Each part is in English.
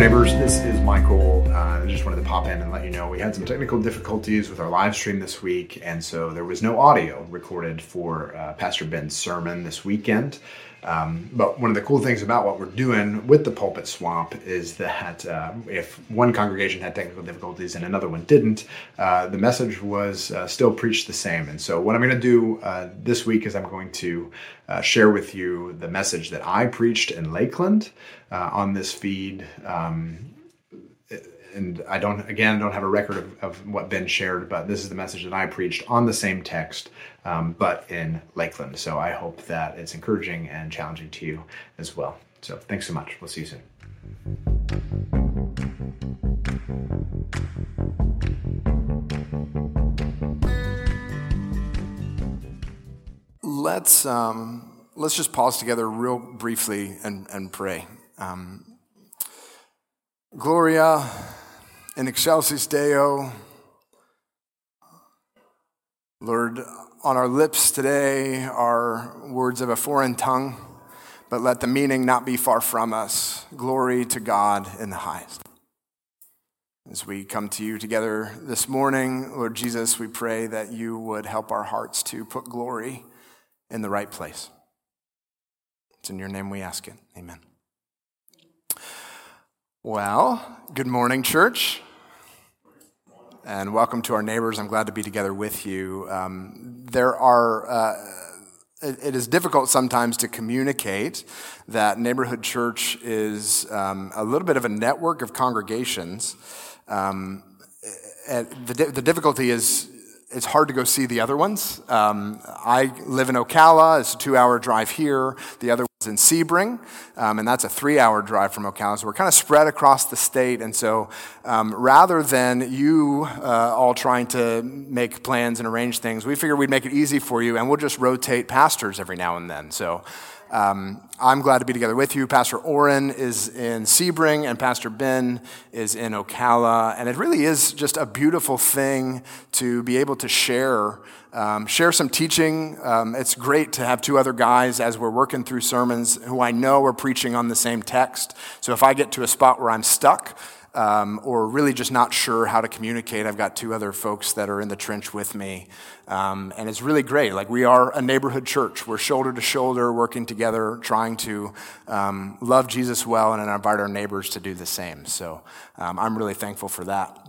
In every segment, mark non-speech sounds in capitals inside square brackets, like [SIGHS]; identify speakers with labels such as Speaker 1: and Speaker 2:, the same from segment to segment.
Speaker 1: neighbors. This is Michael. In and let you know we had some technical difficulties with our live stream this week, and so there was no audio recorded for uh, Pastor Ben's sermon this weekend. Um, but one of the cool things about what we're doing with the pulpit swap is that uh, if one congregation had technical difficulties and another one didn't, uh, the message was uh, still preached the same. And so, what I'm going to do uh, this week is I'm going to uh, share with you the message that I preached in Lakeland uh, on this feed. Um, and I don't, again, don't have a record of, of, what Ben shared, but this is the message that I preached on the same text, um, but in Lakeland. So I hope that it's encouraging and challenging to you as well. So thanks so much. We'll see you soon.
Speaker 2: Let's um, let's just pause together real briefly and, and pray. Um, Gloria in excelsis Deo. Lord, on our lips today are words of a foreign tongue, but let the meaning not be far from us. Glory to God in the highest. As we come to you together this morning, Lord Jesus, we pray that you would help our hearts to put glory in the right place. It's in your name we ask it. Amen. Well, good morning, church and welcome to our neighbors. I'm glad to be together with you. Um, there are, uh, it, it is difficult sometimes to communicate that neighborhood church is um, a little bit of a network of congregations. Um, the, the difficulty is it's hard to go see the other ones. Um, I live in Ocala. It's a two-hour drive here. The other one's in Sebring, um, and that's a three-hour drive from Ocala. So we're kind of spread across the state. And so, um, rather than you uh, all trying to make plans and arrange things, we figured we'd make it easy for you, and we'll just rotate pastors every now and then. So. Um, I'm glad to be together with you. Pastor Oren is in Sebring, and Pastor Ben is in Ocala. And it really is just a beautiful thing to be able to share, um, share some teaching. Um, it's great to have two other guys as we're working through sermons who I know are preaching on the same text. So if I get to a spot where I'm stuck, um, or really just not sure how to communicate. I've got two other folks that are in the trench with me. Um, and it's really great. Like, we are a neighborhood church. We're shoulder to shoulder, working together, trying to um, love Jesus well and invite our neighbors to do the same. So um, I'm really thankful for that.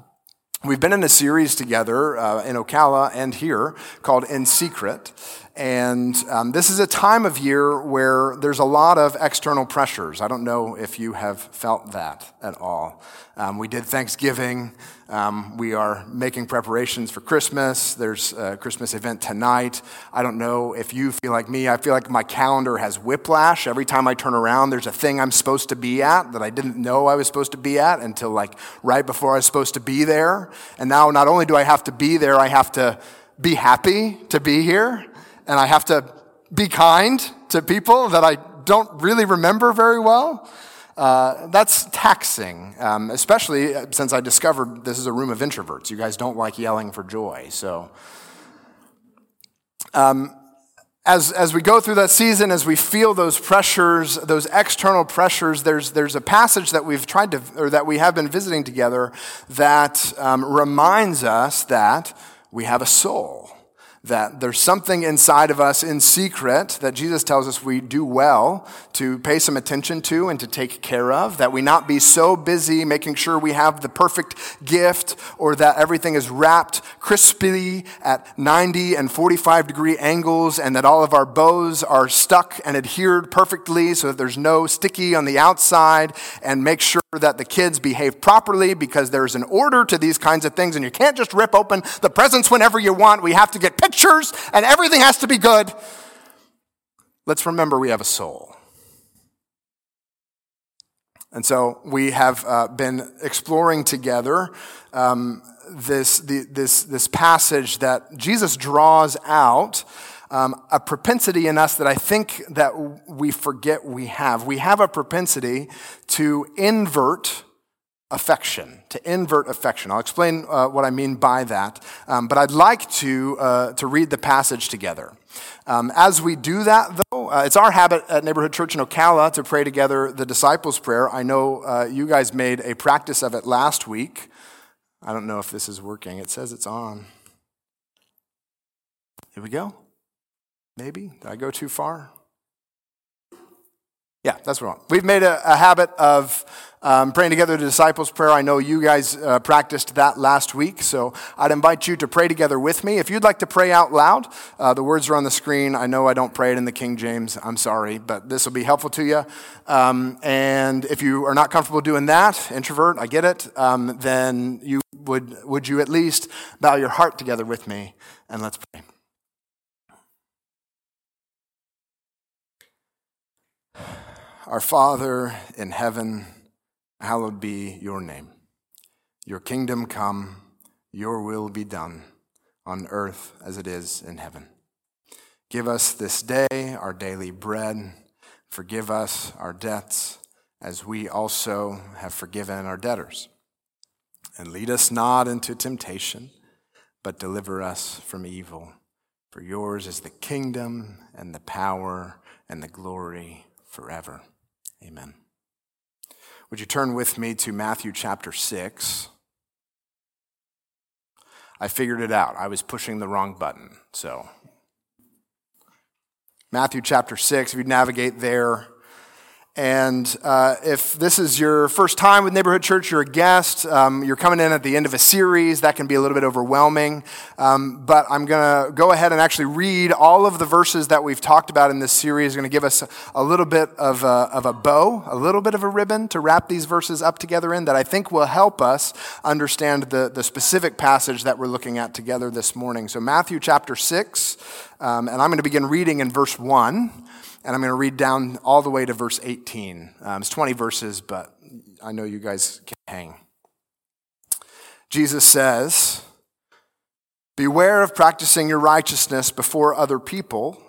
Speaker 2: We've been in a series together uh, in Ocala and here called In Secret. And um, this is a time of year where there's a lot of external pressures. I don't know if you have felt that at all. Um, we did Thanksgiving. Um, we are making preparations for Christmas. There's a Christmas event tonight. I don't know if you feel like me. I feel like my calendar has whiplash. Every time I turn around, there's a thing I'm supposed to be at that I didn't know I was supposed to be at until like right before I was supposed to be there. And now not only do I have to be there, I have to be happy to be here. And I have to be kind to people that I don't really remember very well. Uh, that's taxing, um, especially uh, since I discovered this is a room of introverts. You guys don't like yelling for joy. So, um, as, as we go through that season, as we feel those pressures, those external pressures, there's, there's a passage that we've tried to, or that we have been visiting together that um, reminds us that we have a soul that there's something inside of us in secret that Jesus tells us we do well to pay some attention to and to take care of, that we not be so busy making sure we have the perfect gift or that everything is wrapped crisply at 90 and 45 degree angles and that all of our bows are stuck and adhered perfectly so that there's no sticky on the outside and make sure that the kids behave properly because there's an order to these kinds of things and you can't just rip open the presents whenever you want. We have to get pictures and everything has to be good. Let's remember we have a soul. And so we have uh, been exploring together um, this, the, this, this passage that Jesus draws out um, a propensity in us that I think that we forget we have. We have a propensity to invert affection, to invert affection. I'll explain uh, what I mean by that, um, but I'd like to, uh, to read the passage together. Um, as we do that, though, uh, it's our habit at Neighborhood Church in Ocala to pray together the disciples' prayer. I know uh, you guys made a practice of it last week. I don't know if this is working. It says it's on. Here we go. Maybe. Did I go too far? Yeah, that's wrong. We've made a, a habit of um, praying together the disciples' prayer. I know you guys uh, practiced that last week, so I'd invite you to pray together with me. If you'd like to pray out loud, uh, the words are on the screen. I know I don't pray it in the King James. I'm sorry, but this will be helpful to you. Um, and if you are not comfortable doing that, introvert, I get it, um, then you would, would you at least bow your heart together with me and let's pray. Our Father in heaven, hallowed be your name. Your kingdom come, your will be done, on earth as it is in heaven. Give us this day our daily bread. Forgive us our debts, as we also have forgiven our debtors. And lead us not into temptation, but deliver us from evil. For yours is the kingdom, and the power, and the glory forever. Amen. Would you turn with me to Matthew chapter 6? I figured it out. I was pushing the wrong button. So, Matthew chapter 6, if you navigate there, and uh, if this is your first time with Neighborhood Church, you're a guest, um, you're coming in at the end of a series, that can be a little bit overwhelming. Um, but I'm going to go ahead and actually read all of the verses that we've talked about in this series. going to give us a, little bit of a, of a bow, a little bit of a ribbon to wrap these verses up together in that I think will help us understand the, the specific passage that we're looking at together this morning. So, Matthew chapter 6, um, and I'm going to begin reading in verse 1 and I'm going to read down all the way to verse 18. Um, it's 20 verses, but I know you guys can hang. Jesus says, Beware of practicing your righteousness before other people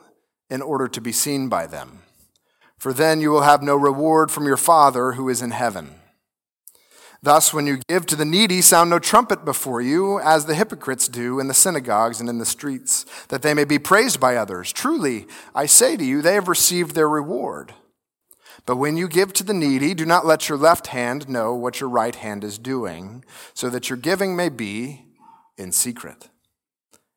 Speaker 2: in order to be seen by them, for then you will have no reward from your Father who is in heaven. Thus, when you give to the needy, sound no trumpet before you, as the hypocrites do in the synagogues and in the streets, that they may be praised by others. Truly, I say to you, they have received their reward. But when you give to the needy, do not let your left hand know what your right hand is doing, so that your giving may be in secret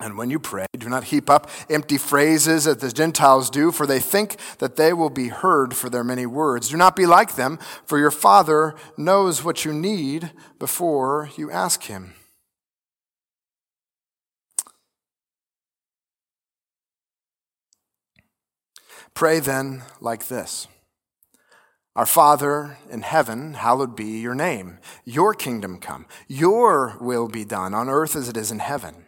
Speaker 2: And when you pray, do not heap up empty phrases as the Gentiles do, for they think that they will be heard for their many words. Do not be like them, for your Father knows what you need before you ask Him. Pray then like this Our Father in heaven, hallowed be your name. Your kingdom come. Your will be done on earth as it is in heaven.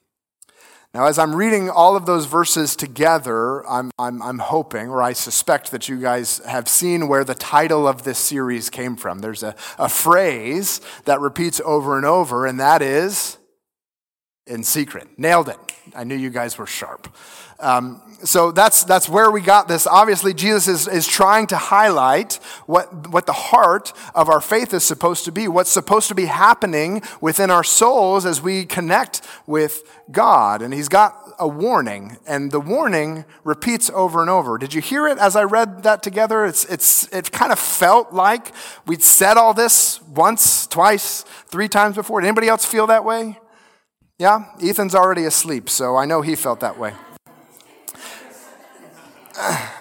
Speaker 2: Now, as I'm reading all of those verses together, I'm, I'm, I'm, hoping, or I suspect that you guys have seen where the title of this series came from. There's a, a phrase that repeats over and over, and that is in secret. Nailed it. I knew you guys were sharp. Um, so that's, that's where we got this. Obviously, Jesus is, is trying to highlight what, what the heart of our faith is supposed to be, what's supposed to be happening within our souls as we connect with God. And he's got a warning, and the warning repeats over and over. Did you hear it as I read that together? It's, it's, it kind of felt like we'd said all this once, twice, three times before. Did anybody else feel that way? Yeah? Ethan's already asleep, so I know he felt that way. [SIGHS]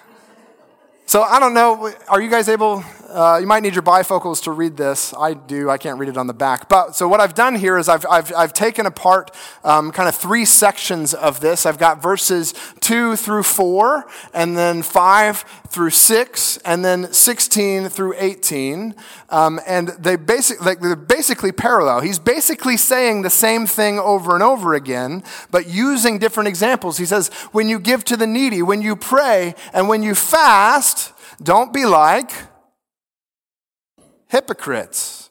Speaker 2: So I don't know. Are you guys able? Uh, you might need your bifocals to read this. I do. I can't read it on the back. But so what I've done here is I've, I've, I've taken apart um, kind of three sections of this. I've got verses two through four, and then five through six, and then 16 through 18. Um, and they basic, like, they're basically parallel. He's basically saying the same thing over and over again, but using different examples. He says, when you give to the needy, when you pray, and when you fast, don't be like hypocrites.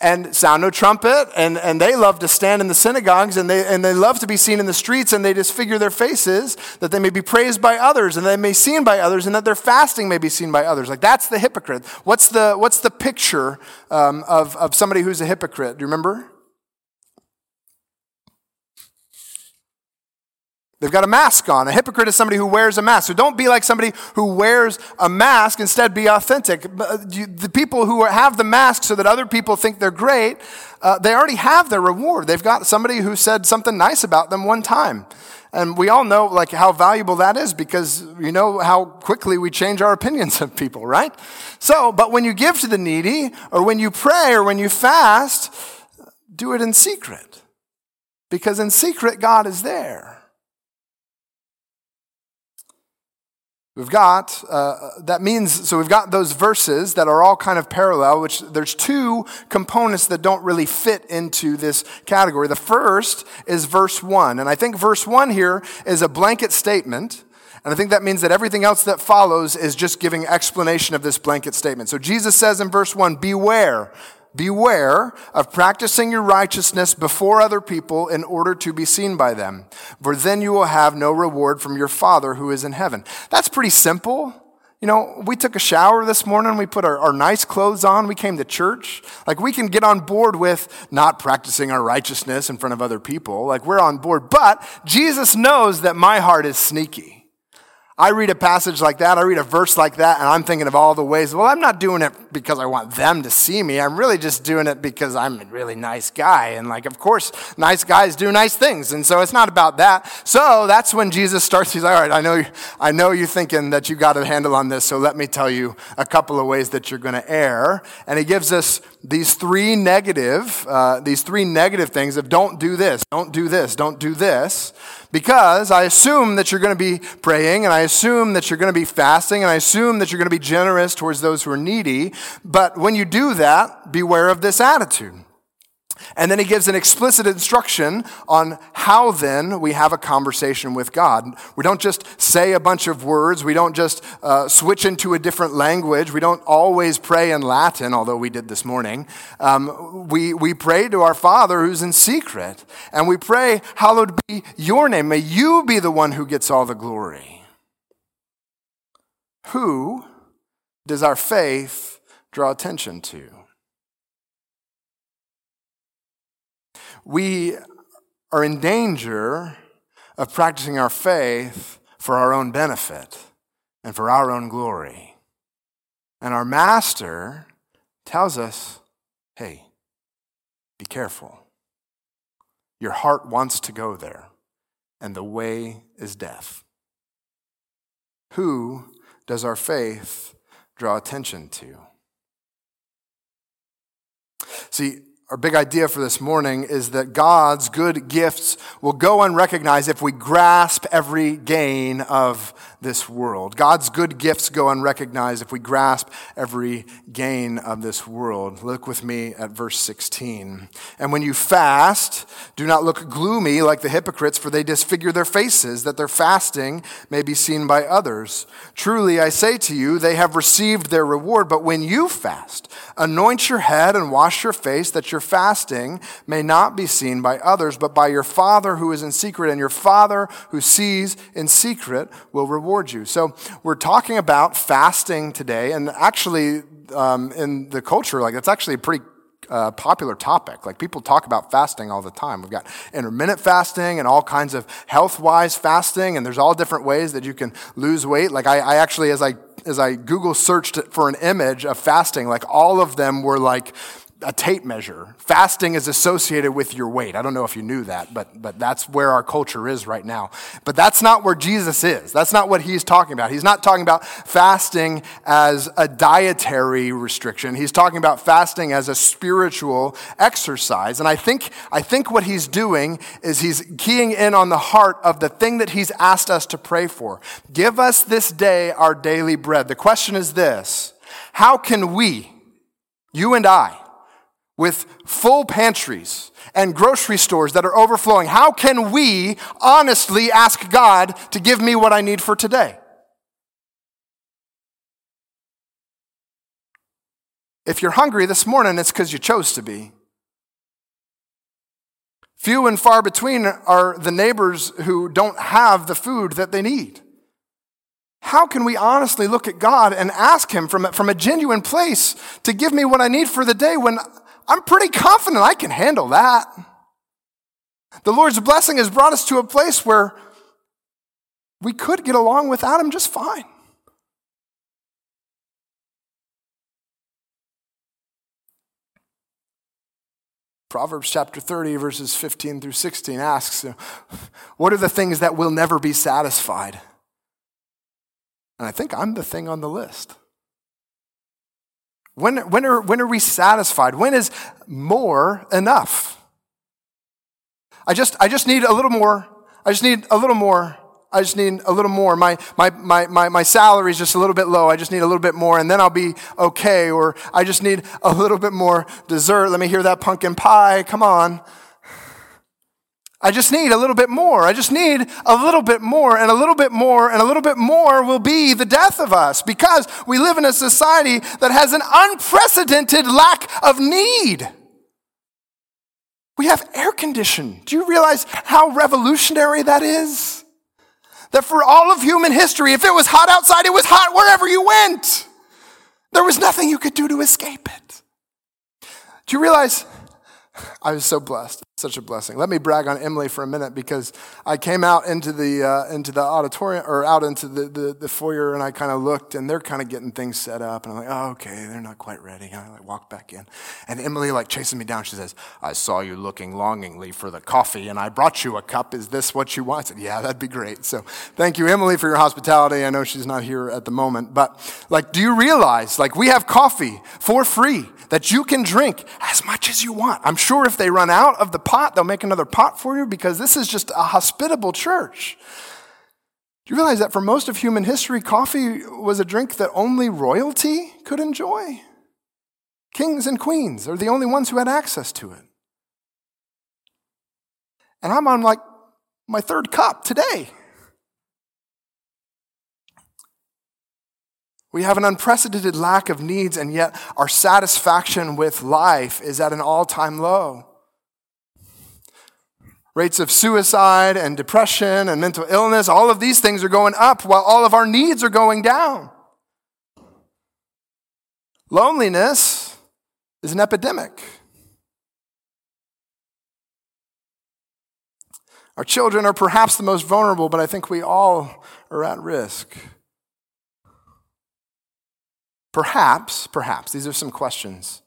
Speaker 2: And sound no trumpet and, and they love to stand in the synagogues and they, and they love to be seen in the streets and they disfigure their faces that they may be praised by others and they may be seen by others and that their fasting may be seen by others. Like that's the hypocrite. What's the, what's the picture um, of, of somebody who's a hypocrite? Do you remember They've got a mask on. A hypocrite is somebody who wears a mask. So don't be like somebody who wears a mask. Instead, be authentic. Uh, the people who have the mask so that other people think they're great, uh, they already have their reward. They've got somebody who said something nice about them one time. And we all know like how valuable that is because you know how quickly we change our opinions [LAUGHS] of people, right? So, but when you give to the needy or when you pray or when you fast, do it in secret. Because in secret, God is there. We've got, uh, that means, so we've got those verses that are all kind of parallel, which there's two components that don't really fit into this category. The first is verse one. And I think verse one here is a blanket statement. And I think that means that everything else that follows is just giving explanation of this blanket statement. So Jesus says in verse one, beware Beware of practicing your righteousness before other people in order to be seen by them, for then you will have no reward from your Father who is in heaven. That's pretty simple. You know, we took a shower this morning, we put our, our, nice clothes on, we came to church. Like, we can get on board with not practicing our righteousness in front of other people. Like, we're on board. But Jesus knows that my heart is sneaky. I read a passage like that, I read a verse like that, and I'm thinking of all the ways, well, I'm not doing it because I want them to see me. I'm really just doing it because I'm a really nice guy. And, like, of course, nice guys do nice things. And so it's not about that. So that's when Jesus starts, he's like, all right, I know, I know you're thinking that you got a handle on this, so let me tell you a couple of ways that you're going to err. And he gives us these three negative, uh, these three negative things of don't do this, don't do this, don't do this because I assume that you're going to be praying and I assume that you're going to be fasting and I assume that you're going to be generous towards those who are needy. But when you do that, beware of this attitude. And then he gives an explicit instruction on how then we have a conversation with God. We don't just say a bunch of words. We don't just uh, switch into a different language. We don't always pray in Latin, although we did this morning. Um, we, we pray to our Father who's in secret. And we pray, Hallowed be your name. May you be the one who gets all the glory. Who does our faith draw attention to? We are in danger of practicing our faith for our own benefit and for our own glory. And our master tells us hey, be careful. Your heart wants to go there, and the way is death. Who does our faith draw attention to? See, our big idea for this morning is that God's good gifts will go unrecognized if we grasp every gain of this world. God's good gifts go unrecognized if we grasp every gain of this world. Look with me at verse 16. And when you fast, do not look gloomy like the hypocrites, for they disfigure their faces, that their fasting may be seen by others. Truly, I say to you, they have received their reward. But when you fast, anoint your head and wash your face, that your fasting may not be seen by others, but by your Father who is in secret, and your Father who sees in secret will reward you. So we're talking about fasting today, and actually, um, in the culture, like it's actually a pretty uh, popular topic. Like people talk about fasting all the time. We've got intermittent fasting and all kinds of health wise fasting, and there's all different ways that you can lose weight. Like I, I actually, as I as I Google searched for an image of fasting, like all of them were like a tape measure. Fasting is associated with your weight. I don't know if you knew that, but, but that's where our culture is right now. But that's not where Jesus is. That's not what he's talking about. He's not talking about fasting as a dietary restriction. He's talking about fasting as a spiritual exercise. And I think, I think what he's doing is he's keying in on the heart of the thing that he's asked us to pray for. Give us this day our daily bread. The question is this How can we, you and I, with full pantries and grocery stores that are overflowing, how can we honestly ask God to give me what I need for today? If you're hungry this morning, it's because you chose to be. Few and far between are the neighbors who don't have the food that they need. How can we honestly look at God and ask Him from, from a genuine place to give me what I need for the day when I'm pretty confident I can handle that. The Lord's blessing has brought us to a place where we could get along without Him just fine. Proverbs chapter 30, verses 15 through 16 asks, What are the things that will never be satisfied? And I think I'm the thing on the list. When, when, are, when are we satisfied? When is more enough? I just, I just need a little more. I just need a little more. I just need a little more. My, my, my, my, my salary is just a little bit low. I just need a little bit more, and then I'll be okay. Or I just need a little bit more dessert. Let me hear that pumpkin pie. Come on. I just need a little bit more. I just need a little bit more and a little bit more and a little bit more will be the death of us because we live in a society that has an unprecedented lack of need. We have air conditioning. Do you realize how revolutionary that is? That for all of human history, if it was hot outside, it was hot wherever you went. There was nothing you could do to escape it. Do you realize I was so blessed, such a blessing. Let me brag on Emily for a minute because I came out into the uh, into the auditorium or out into the, the, the foyer and I kind of looked and they're kind of getting things set up and I'm like, oh, okay, they're not quite ready. And I like walk back in and Emily like chasing me down. She says, I saw you looking longingly for the coffee and I brought you a cup. Is this what you want? I said, yeah, that'd be great. So thank you, Emily, for your hospitality. I know she's not here at the moment, but like, do you realize like we have coffee for free that you can drink as much as you want. I'm sure if they run out of the pot, they'll make another pot for you because this is just a hospitable church. Do you realize that for most of human history, coffee was a drink that only royalty could enjoy? Kings and queens are the only ones who had access to it. And I'm on like my third cup today. We have an unprecedented lack of needs, and yet our satisfaction with life is at an all time low. Rates of suicide and depression and mental illness, all of these things are going up while all of our needs are going down. Loneliness is an epidemic. Our children are perhaps the most vulnerable, but I think we all are at risk. Perhaps, perhaps, these are some questions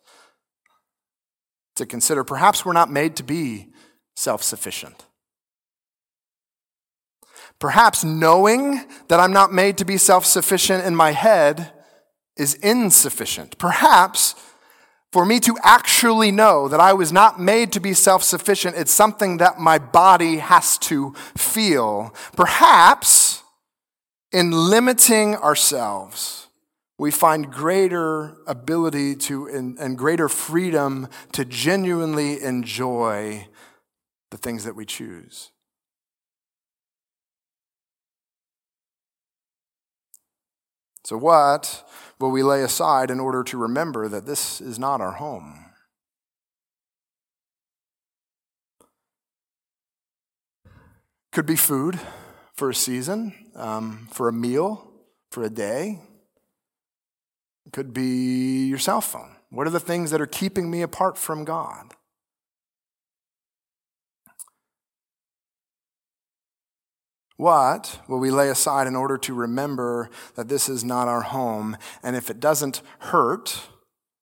Speaker 2: to consider. Perhaps we're not made to be self sufficient. Perhaps knowing that I'm not made to be self sufficient in my head is insufficient. Perhaps for me to actually know that I was not made to be self sufficient, it's something that my body has to feel. Perhaps in limiting ourselves, we find greater ability to and greater freedom to genuinely enjoy the things that we choose. So, what will we lay aside in order to remember that this is not our home? Could be food for a season, um, for a meal, for a day. Could be your cell phone. What are the things that are keeping me apart from God? What will we lay aside in order to remember that this is not our home? And if it doesn't hurt,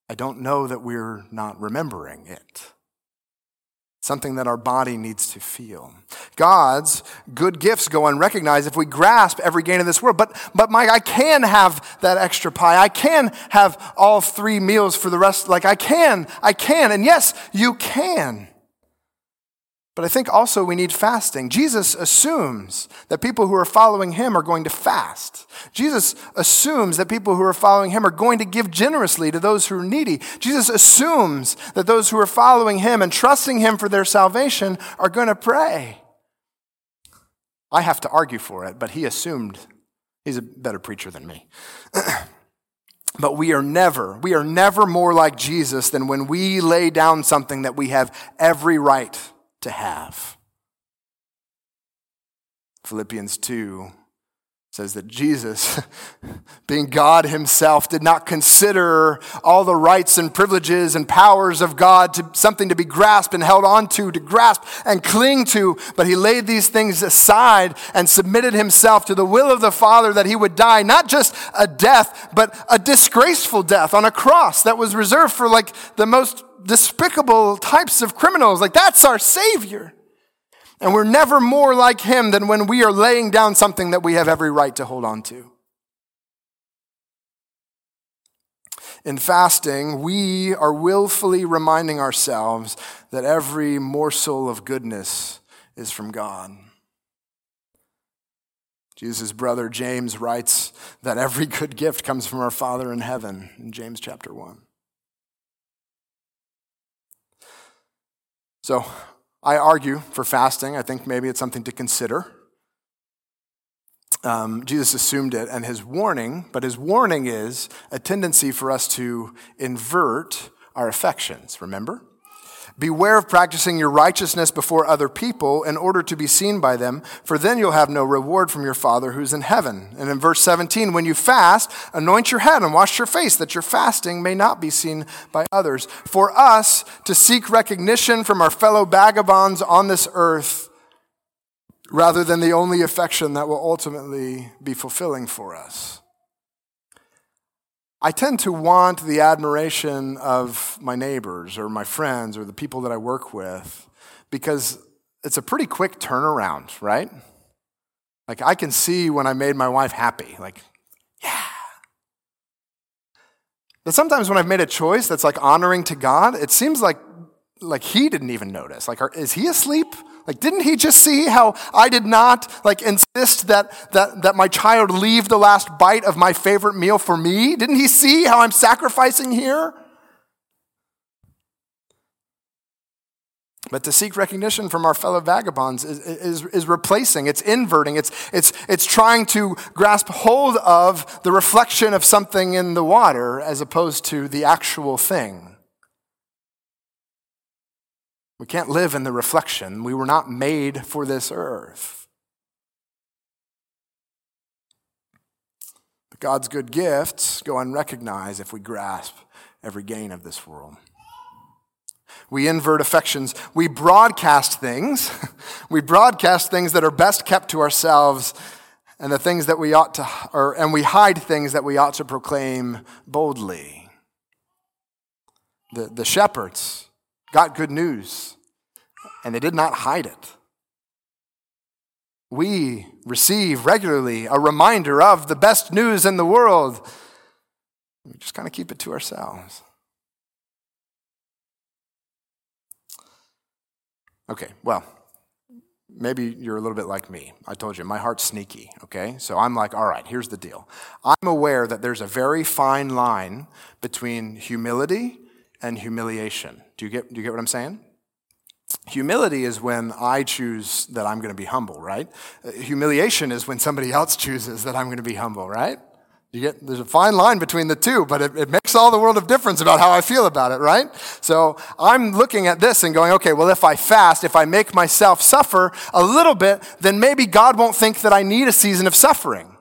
Speaker 2: I don't know that we're not remembering it something that our body needs to feel. God's good gifts go unrecognized if we grasp every gain of this world. But, but Mike, I can have that extra pie. I can have all three meals for the rest. Like I can, I can. And yes, you can. But I think also we need fasting. Jesus assumes that people who are following him are going to fast. Jesus assumes that people who are following him are going to give generously to those who are needy. Jesus assumes that those who are following him and trusting him for their salvation are going to pray. I have to argue for it, but he assumed he's a better preacher than me. [CLEARS THROAT] But we are never, we are never more like Jesus than when we lay down something that we have every right to have. Philippians 2 says that Jesus, [LAUGHS] being God himself, did not consider all the rights and privileges and powers of God to something to be grasped and held onto, to grasp and cling to, but he laid these things aside and submitted himself to the will of the Father that he would die, not just a death, but a disgraceful death on a cross that was reserved for like the most despicable types of criminals. Like, that's our Savior. And we're never more like Him than when we are laying down something that we have every right to hold on to. In fasting, we are willfully reminding ourselves that every morsel of goodness is from God. Jesus' brother James writes that every good gift comes from our Father in heaven in James chapter 1. So I argue for fasting. I think maybe it's something to consider. Um, Jesus assumed it, and his warning, but his warning is a tendency for us to invert our affections, remember? Beware of practicing your righteousness before other people in order to be seen by them, for then you'll have no reward from your Father who's in heaven. And in verse 17, when you fast, anoint your head and wash your face, that your fasting may not be seen by others. For us to seek recognition from our fellow vagabonds on this earth, rather than the only affection that will ultimately be fulfilling for us. I tend to want the admiration of my neighbors or my friends or the people that I work with because it's a pretty quick turnaround, right? Like I can see when I made my wife happy, like, yeah. But sometimes when I've made a choice that's like honoring to God, it seems like like he didn't even notice. Like, are, is he asleep? Like, didn't he just see how I did not like insist that, that, that my child leave the last bite of my favorite meal for me? Didn't he see how I'm sacrificing here? But to seek recognition from our fellow vagabonds is, is, is replacing, it's inverting, it's, it's, it's trying to grasp hold of the reflection of something in the water as opposed to the actual thing. We can't live in the reflection. We were not made for this earth. But God's good gifts go unrecognized if we grasp every gain of this world. We invert affections. We broadcast things. [LAUGHS] we broadcast things that are best kept to ourselves and the things that we ought to, or, and we hide things that we ought to proclaim boldly. The, the shepherds got good news, and they did not hide it. We receive regularly a reminder of the best news in the world. We just kind of keep it to ourselves. Okay, well, maybe you're a little bit like me. I told you, my heart's sneaky, okay? So I'm like, all right, here's the deal. I'm aware that there's a very fine line between humility and humiliation. Do you get, do you get what I'm saying? Humility is when I choose that I'm going to be humble, right? Uh, humiliation is when somebody else chooses that I'm going to be humble, right? You get, there's a fine line between the two, but it, it, makes all the world of difference about how I feel about it, right? So I'm looking at this and going, okay, well, if I fast, if I make myself suffer a little bit, then maybe God won't think that I need a season of suffering.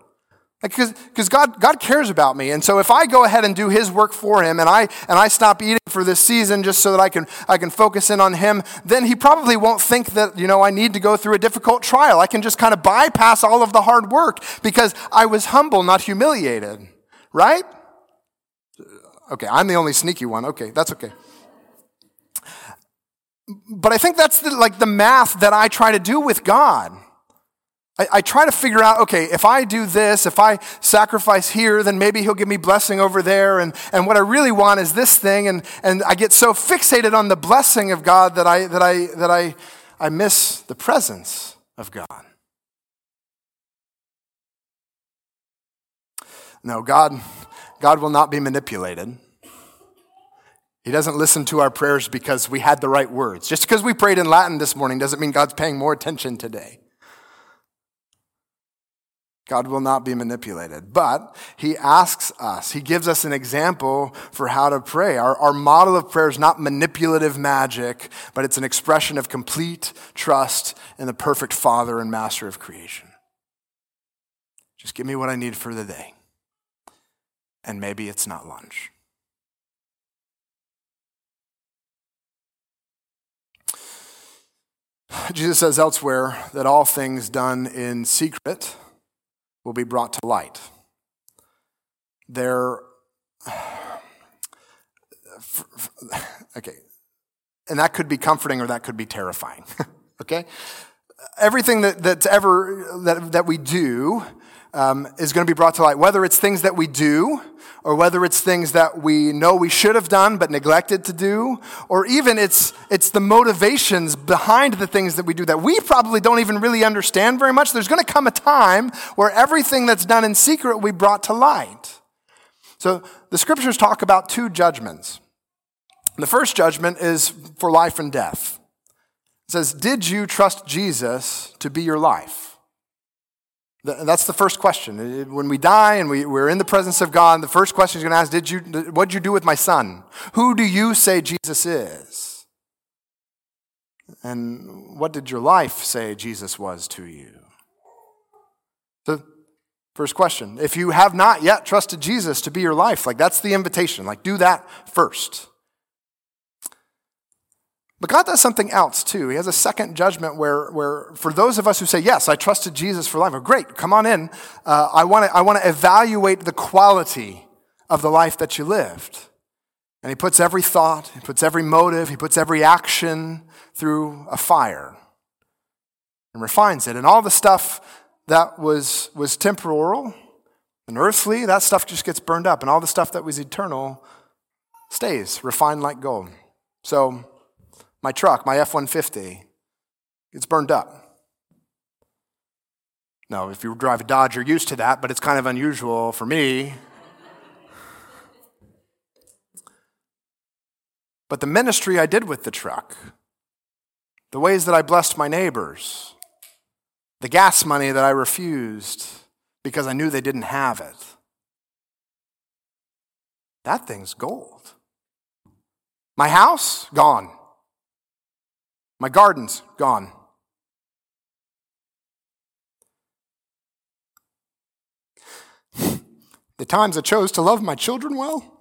Speaker 2: Because God, God cares about me. And so if I go ahead and do his work for him and I, and I stop eating for this season just so that I can, I can focus in on him, then he probably won't think that, you know, I need to go through a difficult trial. I can just kind of bypass all of the hard work because I was humble, not humiliated. Right? Okay, I'm the only sneaky one. Okay, that's okay. But I think that's the, like the math that I try to do with God. I, I, try to figure out, okay, if I do this, if I sacrifice here, then maybe he'll give me blessing over there. And, and what I really want is this thing. And, and I get so fixated on the blessing of God that I, that I, that I, I miss the presence of God. No, God, God will not be manipulated. He doesn't listen to our prayers because we had the right words. Just because we prayed in Latin this morning doesn't mean God's paying more attention today. God will not be manipulated. But he asks us, he gives us an example for how to pray. Our, our model of prayer is not manipulative magic, but it's an expression of complete trust in the perfect Father and Master of creation. Just give me what I need for the day. And maybe it's not lunch. Jesus says elsewhere that all things done in secret will be brought to light. There, [SIGHS] okay, and that could be comforting or that could be terrifying. [LAUGHS] okay, everything that, that's ever that, that we do um, is going to be brought to light, whether it's things that we do or whether it's things that we know we should have done but neglected to do, or even it's, it's the motivations behind the things that we do that we probably don't even really understand very much. There's going to come a time where everything that's done in secret will be brought to light. So the scriptures talk about two judgments. The first judgment is for life and death. It says, Did you trust Jesus to be your life? That's the first question. Uh, when we die and we, we're in the presence of God, the first question is going to ask, did you, what did you do with my son? Who do you say Jesus is? And what did your life say Jesus was to you? So, first question. If you have not yet trusted Jesus to be your life, like that's the invitation. Like, do that first. But God does something else too. He has a second judgment where, where for those of us who say, Yes, I trusted Jesus for life, well, great, come on in. Uh, I want to I wanna evaluate the quality of the life that you lived. And He puts every thought, He puts every motive, He puts every action through a fire and refines it. And all the stuff that was, was temporal and earthly, that stuff just gets burned up. And all the stuff that was eternal stays refined like gold. So, my truck, my F 150, it's burned up. Now, if you drive a Dodge, you're used to that, but it's kind of unusual for me. But the ministry I did with the truck, the ways that I blessed my neighbors, the gas money that I refused because I knew they didn't have it, that thing's gold. My house, gone. My garden's gone. [LAUGHS] The times I chose to love my children well,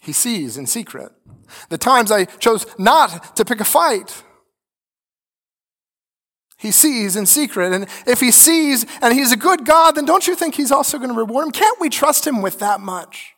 Speaker 2: He sees in secret. The times I chose not to pick a fight, He sees in secret. And if He sees and He's a good God, then don't you think He's also going to reward Him? Can't we trust Him with that much?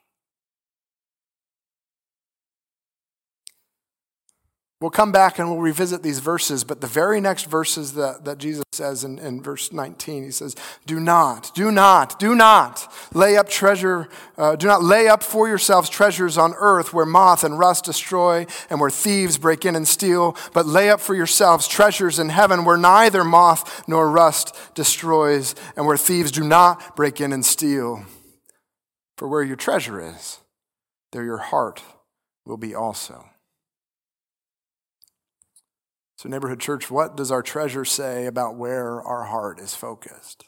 Speaker 2: We'll come back and we'll revisit these verses, but the very next verses that, that Jesus says in, in verse 19, he says, Do not, do not, do not lay up treasure, uh, do not lay up for yourselves treasures on earth where moth and rust destroy and where thieves break in and steal, but lay up for yourselves treasures in heaven where neither moth nor rust destroys and where thieves do not break in and steal. For where your treasure is, there your heart will be also. So, neighborhood church, what does our treasure say about where our heart is focused?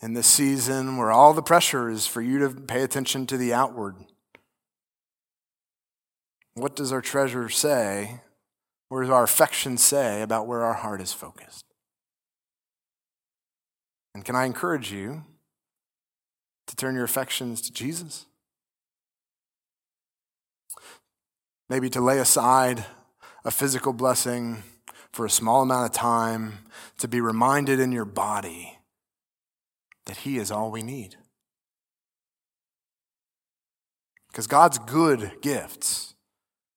Speaker 2: In this season where all the pressure is for you to pay attention to the outward, what does our treasure say? What does our affection say about where our heart is focused? And can I encourage you to turn your affections to Jesus? Maybe to lay aside a physical blessing for a small amount of time, to be reminded in your body that He is all we need. Because God's good gifts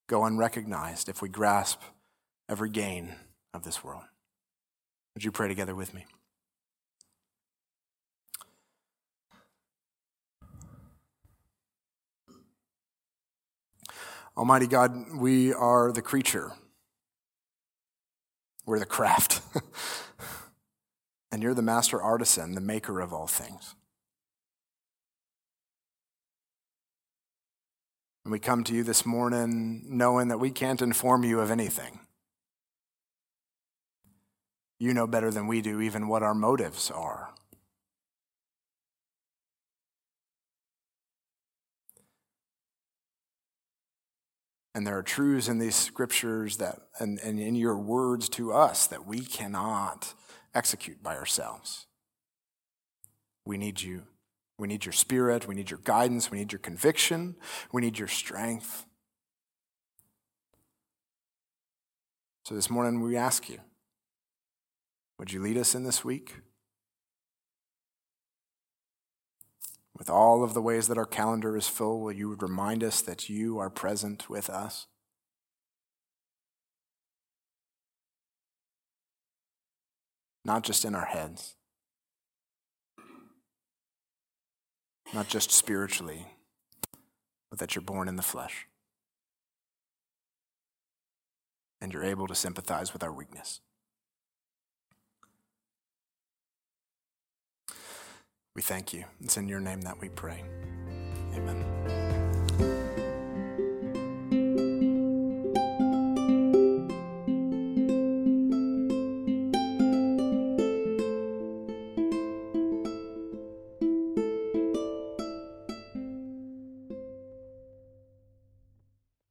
Speaker 2: go unrecognized if we grasp every gain of this world. Would you pray together with me? Almighty God, we are the creature. We're the craft. [LAUGHS] and you're the master artisan, the maker of all things. And we come to you this morning knowing that we can't inform you of anything. You know better than we do even what our motives are. And there are truths in these scriptures that, and, and in your words to us that we cannot execute by ourselves. We need you. We need your spirit. We need your guidance. We need your conviction. We need your strength. So this morning we ask you would you lead us in this week? With all of the ways that our calendar is full, will you remind us that you are present with us? Not just in our heads, not just spiritually, but that you're born in the flesh. And you're able to sympathize with our weakness. We thank you. It's in your name that we pray. Amen.